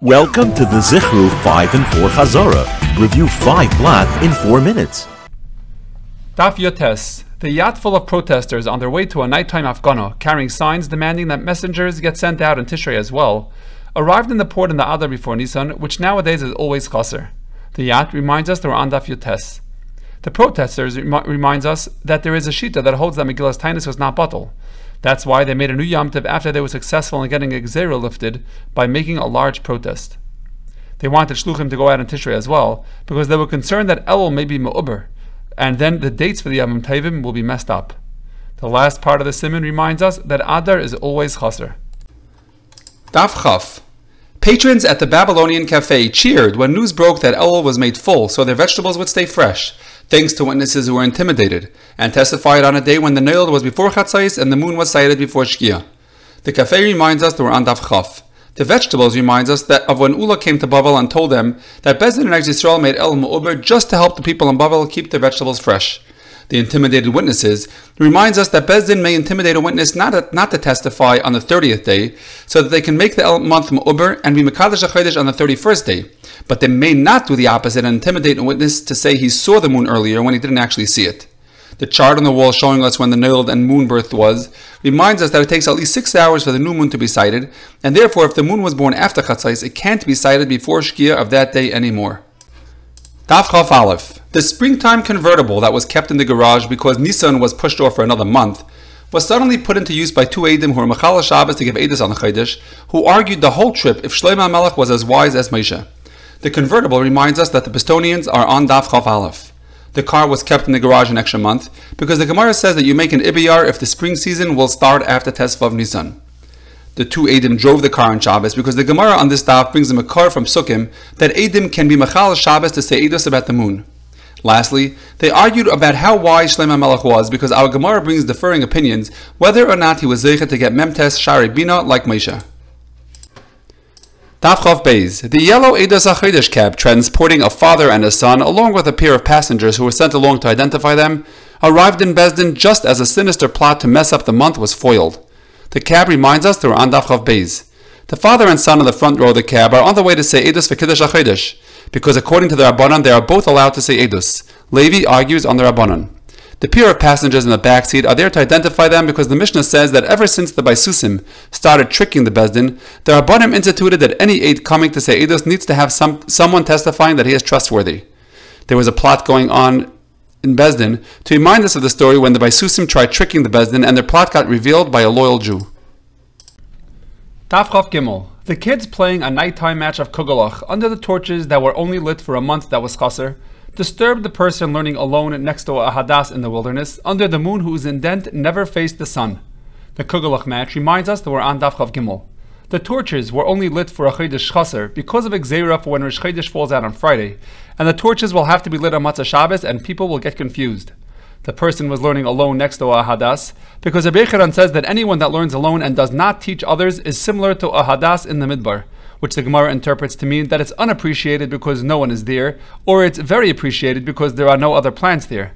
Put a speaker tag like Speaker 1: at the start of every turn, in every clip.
Speaker 1: Welcome to the Zichru 5 and 4 Chazorah. Review 5 Blat in 4 minutes.
Speaker 2: Daf Yotes. The yacht full of protesters on their way to a nighttime hafgana, carrying signs demanding that messengers get sent out in Tishrei as well, arrived in the port in the Adar before Nisan, which nowadays is always chaser. The yacht reminds us they are on Daf Yotes. The protesters rem- reminds us that there is a shita that holds that Megillas Taanis was not batel. That's why they made a new Yom Tov after they were successful in getting a Xera lifted by making a large protest. They wanted Shluchim to go out in Tishrei as well, because they were concerned that Elul may be Me'uber, and then the dates for the Yom Tovim will be messed up. The last part of the simon reminds us that Adar is always chaser.
Speaker 3: Daf Chaf. Patrons at the Babylonian Cafe cheered when news broke that Elul was made full so their vegetables would stay fresh, thanks to witnesses who were intimidated, and testified on a day when the Nile was before Chatzais and the moon was sighted before Shkia. The cafe reminds us that we're on Daf Chaf. The vegetables reminds us that of when Ula came to Babel and told them that Beis Din and Yisrael made El Mu'uber just to help the people in Babel keep their vegetables fresh. The intimidated witnesses reminds us that Beis Din may intimidate a witness not, not to testify on the 30th day, so that they can make the month Mu'uber and be Mekadesh HaChodesh on the 31st day. But they may not do the opposite and intimidate a witness to say he saw the moon earlier when he didn't actually see it. The chart on the wall showing us when the Nile and moon birth was reminds us that it takes at least six hours for the new moon to be sighted, and therefore, if the moon was born after Chatzais, it can't be sighted before Shkia of that day anymore. Daf Chaf Aleph. The springtime convertible that was kept in the garage because Nissan was pushed off for another month was suddenly put into use by two Eidim who were Mechala Shabbos to give Edis on the Chodesh, who argued the whole trip if Shlomo Melech was as wise as Moshe. The convertible reminds us that the Bistonians are on Daf Chaf Aleph. The car was kept in the garage an extra month because the Gemara says that you make an Ibiyar if the spring season will start after Tesvav Nisan. The two Adim drove the car on Shabbos because the Gemara on this daf brings them a car from Sukkim that Adim can be Machal Shabbos to say Eidos about the moon. Lastly, they argued about how wise Shlomo Melech was because our Gemara brings differing opinions whether or not he was zeichet to get Memtes Shaarei Bina like Moshe. Daf Chaf Beis. The yellow Eidos HaChodesh cab transporting a father and a son along with a pair of passengers who were sent along to identify them arrived in Beis Din just as a sinister plot to mess up the month was foiled. The cab reminds us were on Daf Chaf Beis. The father and son in the front row of the cab are on the way to say Eidos for Kiddush HaChodesh because according to the Rabbanan they are both allowed to say Eidos. Levi argues on the Rabbanan. The pair of passengers in the back seat are there to identify them because the Mishnah says that ever since the Baisusim started tricking the Beis Din, the Rabbanim instituted that any aid coming to say Eidos needs to have some, someone testifying that he is trustworthy. There was a plot going on in Beis Din to remind us of the story when the Baisusim tried tricking the Beis Din and their plot got revealed by a loyal Jew.
Speaker 2: Daf Chaf Gimel. The kids playing a nighttime match of Kugelach under the torches that were only lit for a month that was chaser disturbed the person learning alone next to a hadas in the wilderness under the moon whose indent never faced the sun. The Kugelach match reminds us that we're on Daf Chaf Gimel. The torches were only lit for a Chodesh Chaser because of Xera for when Rosh falls out on Friday, and the torches will have to be lit on Motzei Shabbos and people will get confused. The person was learning alone next to a hadas because Rabbi Yochanan says that anyone that learns alone and does not teach others is similar to a hadas in the midbar which the Gemara interprets to mean that it's unappreciated because no one is there, or it's very appreciated because there are no other plants there.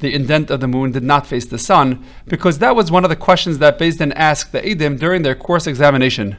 Speaker 2: The indent of the moon did not face the sun, because that was one of the questions that Din asked the Edim during their course examination.